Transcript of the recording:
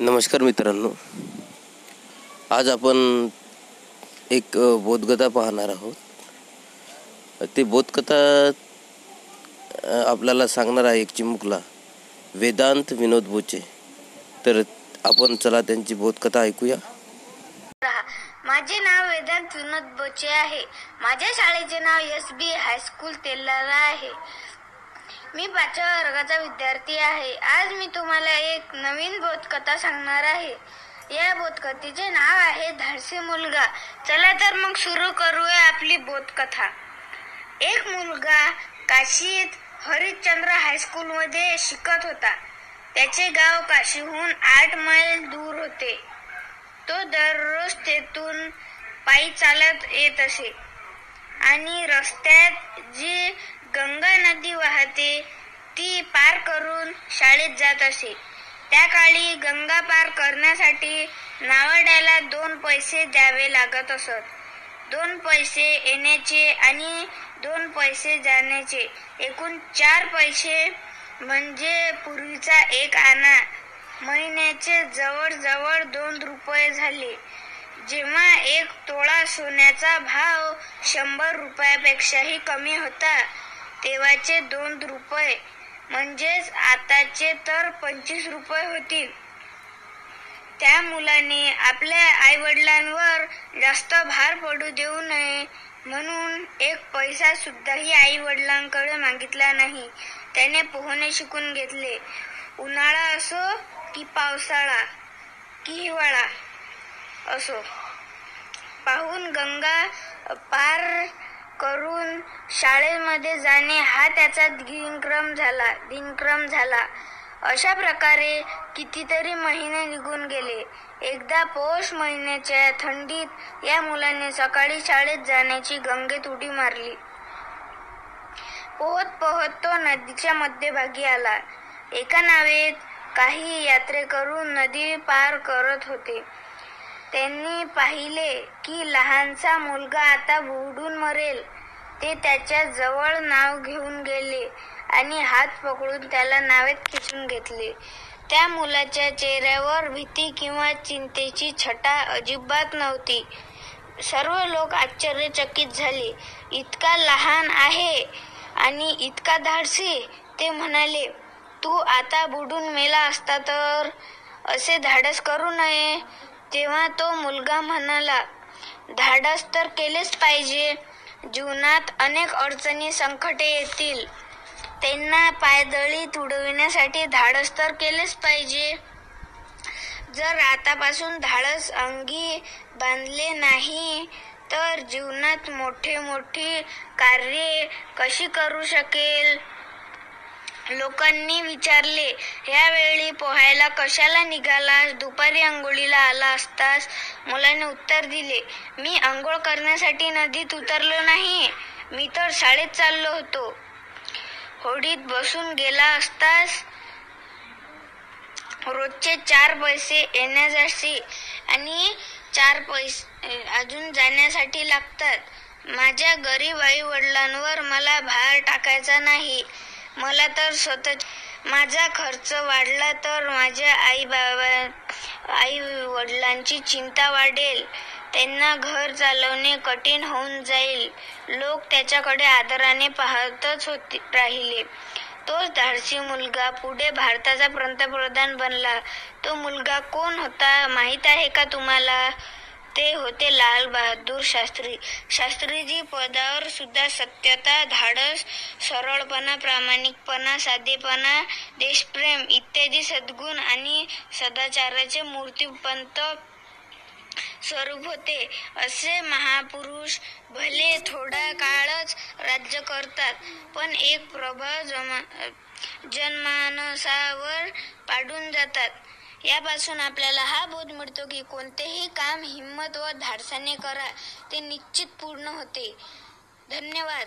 नमस्कार मित्रांनो. आज आपण एक बोधकथा पाहणार आहोत. ते बोधकथा आपल्याला सांगणार आहे एक चिमुकला वेदांत विनोद बोचे. तर आपण चला त्यांची बोधकथा ऐकूया. माझे नाव वेदांत विनोद बोचे आहे. माझ्या शाळेचे नाव एस बी हायस्कूल तेलारा आहे. मी पाचव्या वर्गाचा विद्यार्थी आहे. आज मी तुम्हाला एक नवीन बोधकथा सांगणार आहे. या बोधकथेचे नाव आहे धाडसी मुलगा. चला तर मग सुरू करूया आपली बोधकथा. एक मुलगा काशीत हरिश्चंद्र हायस्कूलमध्ये शिकत होता. त्याचे गाव काशीहून आठ मैल दूर होते. तो दररोज तेथून पायी चालत येत असे. आणि रस्त्यात जी गंगा नदी वाहते ती पार करून शाळेत जात असे. त्या काळी गंगा पार करण्यासाठी नावाड्याला दोन पैसे द्यावे लागत असत. दोन पैसे येण्याचे आणि दोन पैसे जाण्याचे. एकूण चार पैसे म्हणजे पूर्वीचा एक आणा. महिन्याचे जवळजवळ दोन रुपये झाले. जेव्हा एक तोळा सोन्याचा भाव शंभर रुपयापेक्षाही कमी होता तेव्हाचे दोन रुपये. म्हणजेच आताचे तर पंचवीस रुपये होतील. त्या मुलाने आपल्या आई वडिलांवर जास्त भार पडू देऊ नये म्हणून एक पैसा सुद्धाही आई वडिलांकडे मागितला नाही. त्याने पोहणे शिकून घेतले. उन्हाळा असो की पावसाळा की हिवाळा. असो. पाहून गंगा पार करून शाळेमध्ये जाणे हा त्याचा दिनक्रम झाला दिनक्रम झाला. अशा प्रकारे कितीतरी महिने निघून गेले. एकदा पौष महिन्याच्या थंडीत या मुलाने सकाळी शाळेत जाण्याची गंगेत उडी मारली. पोहत पोहत तो नदीच्या मध्यभागी आला. एका नावेत काही यात्रेकरून नदी पार करत होते. त्यांनी पाहिले की लहानसा मुलगा आता बुडून मरेल. ते त्याच्याजवळ नाव घेऊन गेले आणि हात पकडून त्याला नावेत खेचून घेतले. त्या मुलाच्या चेहऱ्यावर भीती किंवा चिंतेची छटा अजिबात नव्हती. सर्व लोक आश्चर्यचकित झाले. इतका लहान आहे आणि इतका धाडसी ते म्हणाले तू आता बुडून मेला असता तर? असे धाडस करू नये. तेव्हा तो मुलगा म्हणाला धाडस तर केलेच पाहिजे. जीवनात अनेक अडचणी संकटे येतील. त्यांना पायदळी तुडविण्यासाठी धाडस तर केलेच पाहिजे. जर आतापासून धाडस अंगी बांधले नाही तर जीवनात मोठे मोठी कार्ये कशी करू शकेल? लोकांनी विचारले यावेळी पोहायला कशाला निघालास दुपारी अंघोळीला आला असतास. मुलाने उत्तर दिले मी अंघोळ करण्यासाठी नदीत उतरलो नाही. मी तर शाळेत चाललो होतो. होडीत बसून गेला असतास. रोजचे चार पैसे येण्यासाठी आणि चार पैसे अजून जाण्यासाठी लागतात. माझ्या गरीब आई वडिलांवर मला भार टाकायचा नाही. मला तर स्वतः माझा खर्च वाढला तर माझ्या आई बाबा आई वडिलांची चिंता वाढेल. त्यांना घर चालवणे कठीण होऊन जाईल. लोक त्याच्याकडे आदराने पाहतच होते राहिले. तोच धाडसी मुलगा पुढे भारताचा पंतप्रधान बनला. तो मुलगा कोण होता माहीत आहे का तुम्हाला? ते होते लाल बहादूर शास्त्री. शास्त्रीजी पदावर सुद्धा सत्यता धाडस सरळपणा प्रामाणिकपणा साधेपणा देशप्रेम इत्यादी सद्गुण आणि सदाचाराचे मूर्तिपंत स्वरूप होते. असे महापुरुष भले थोडा काळच राज्य करतात पण एक प्रभाव जमा जनमानसावर पाडून जातात. यापासून आपल्याला हा बोध मिळतो की कोणतेही काम हिंमत व धाडसाने करा ते निश्चित पूर्ण होते. धन्यवाद.